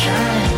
trying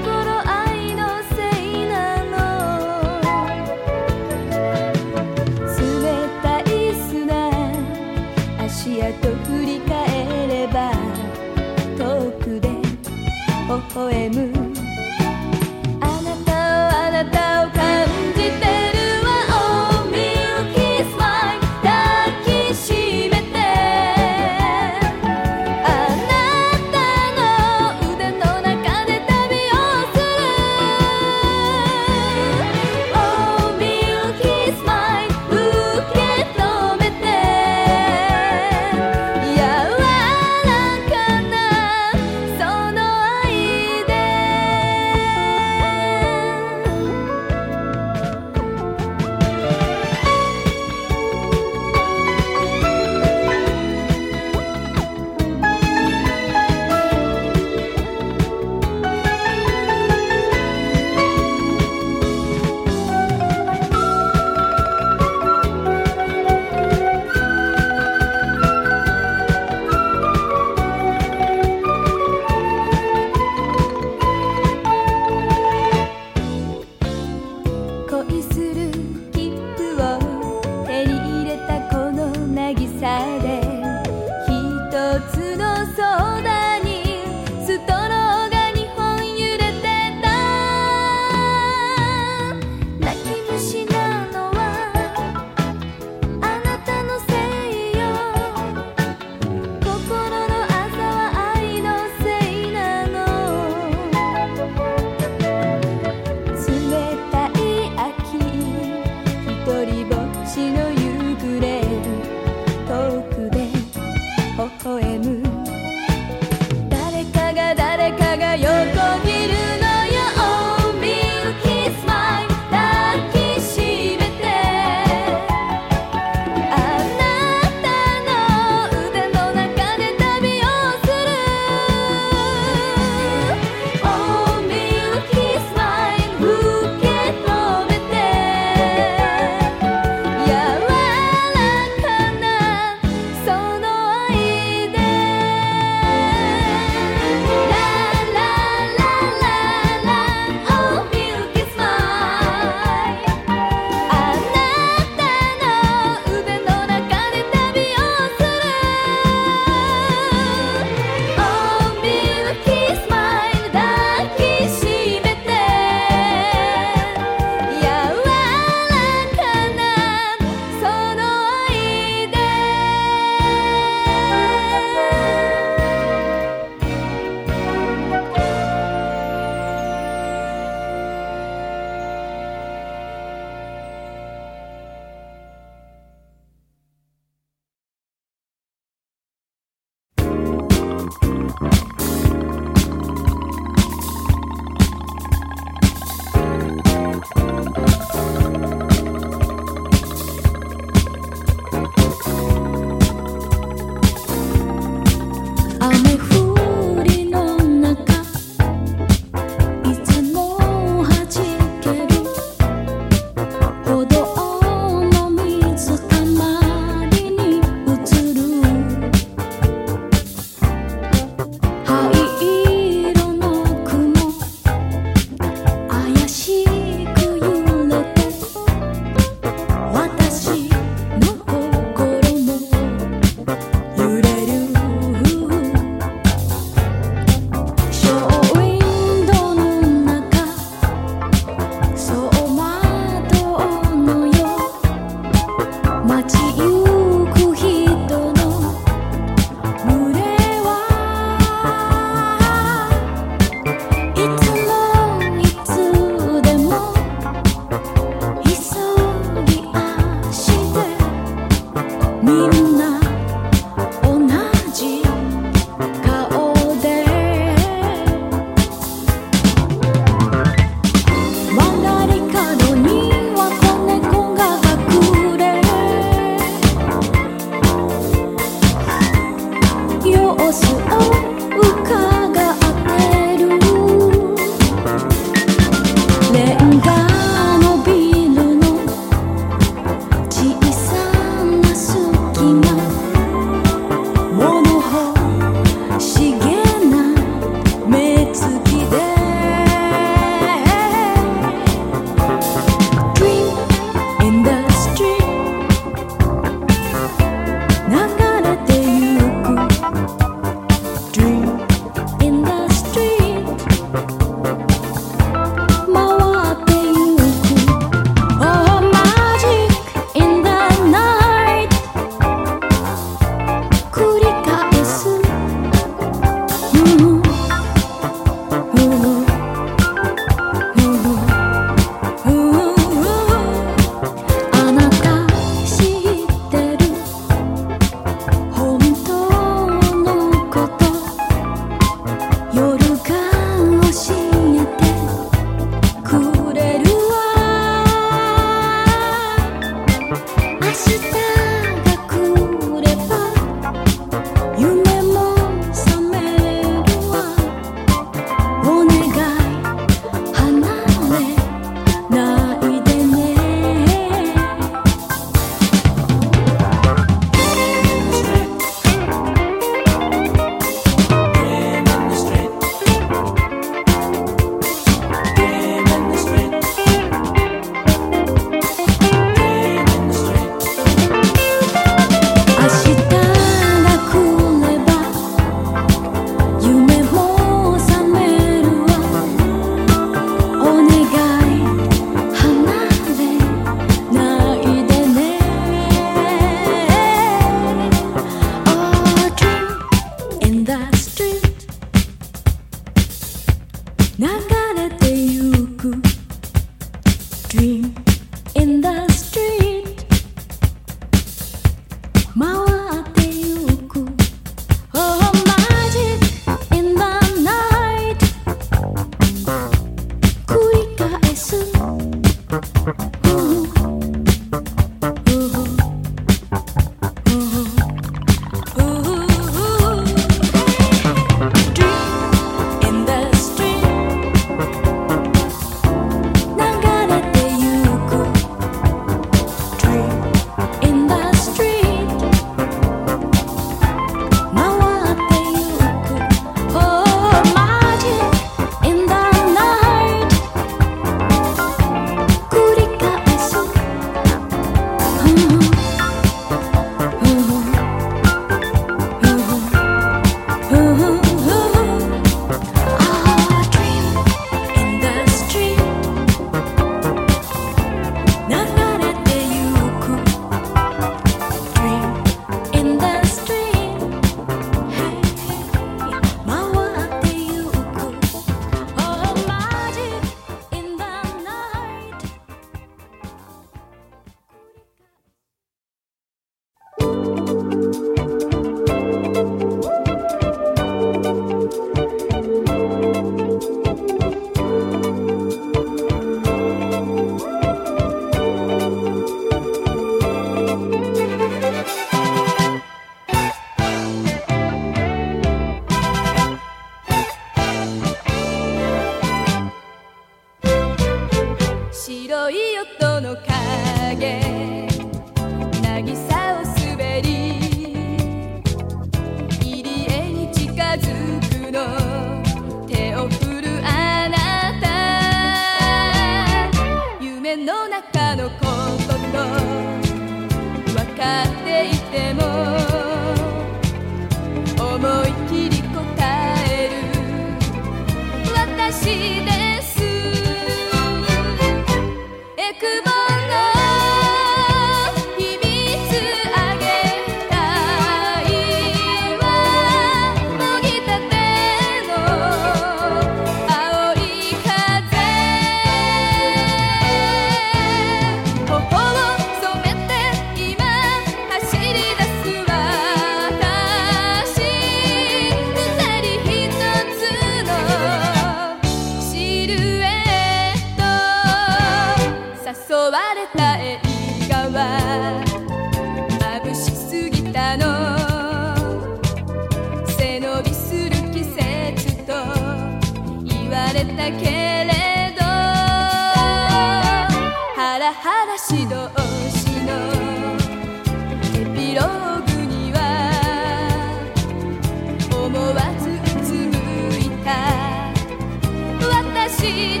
see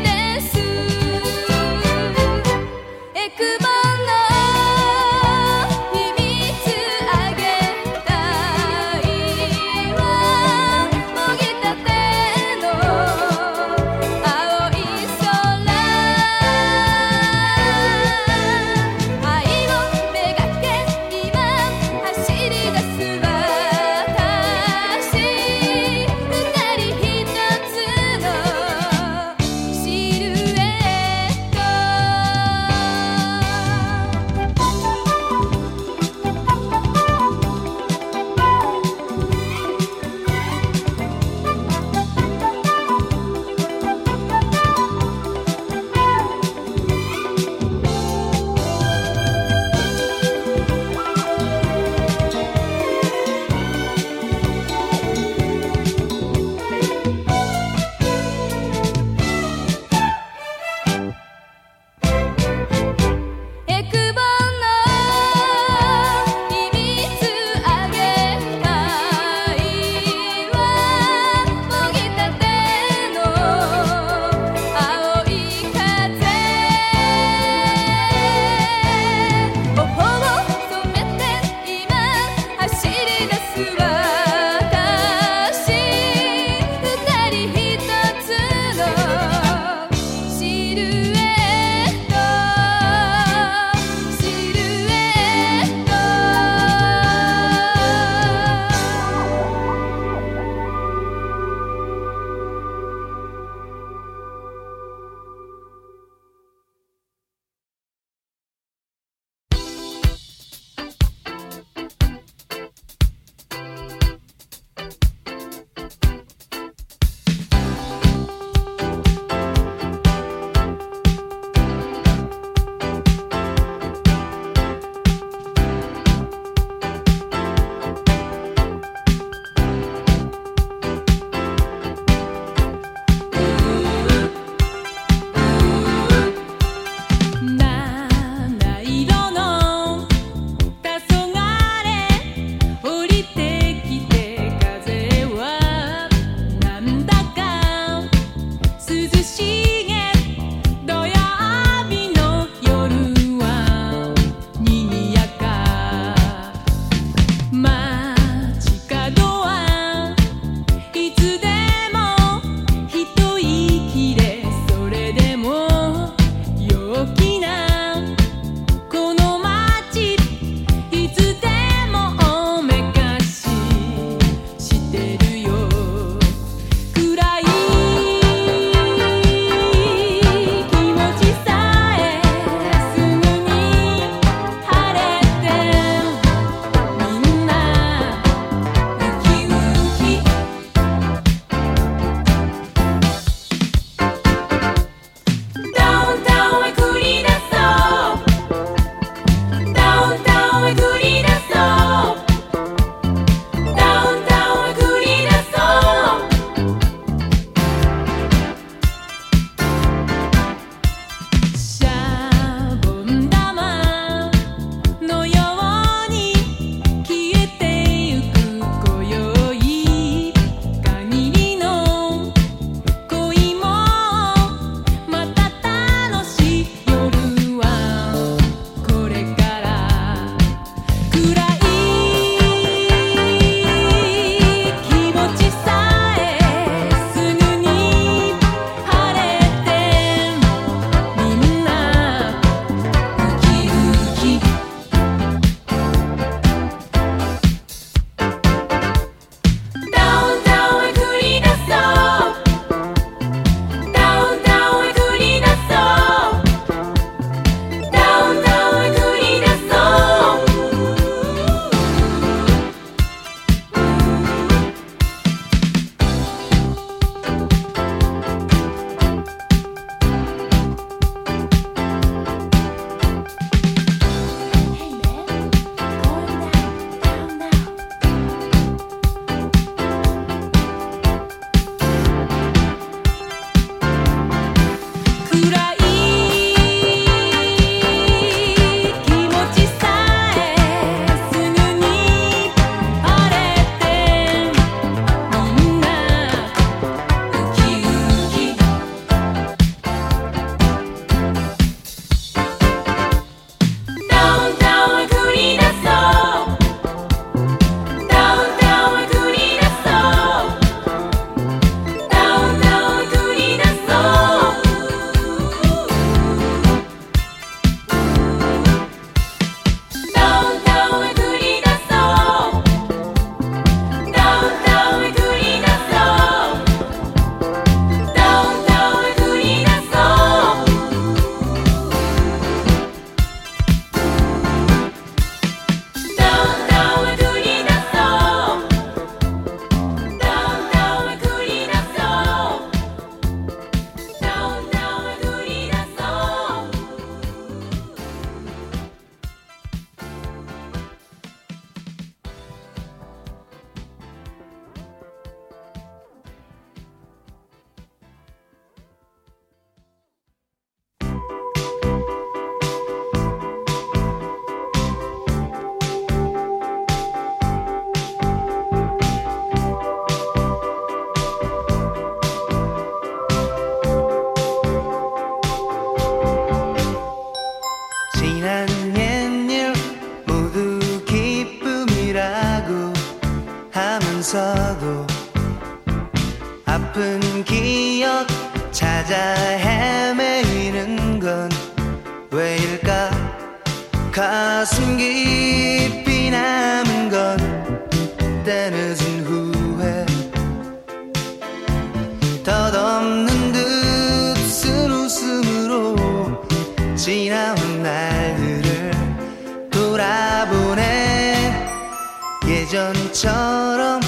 예전처럼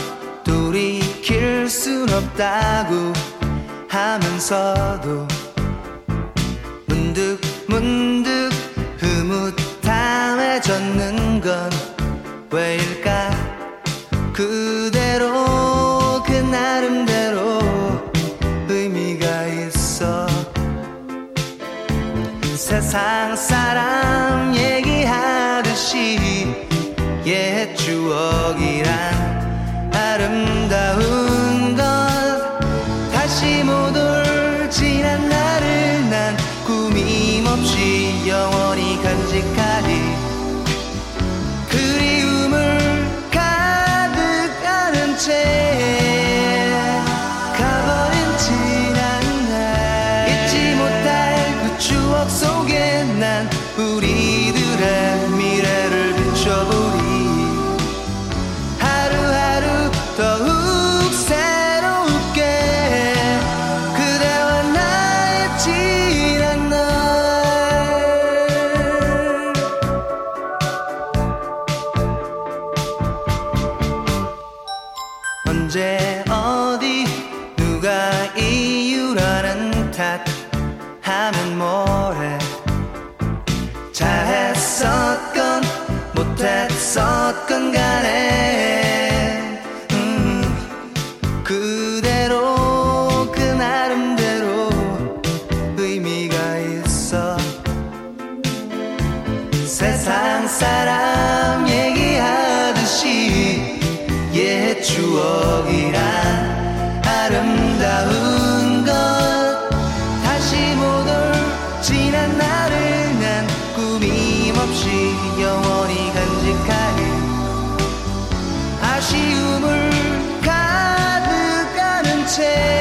돌이킬 순 없다고 하면서도 문득 문득 흐뭇함해졌는 건 왜일까? 그대로 그 나름대로 의미가 있어. 세상 사람 얘기하듯이 옛 추억 take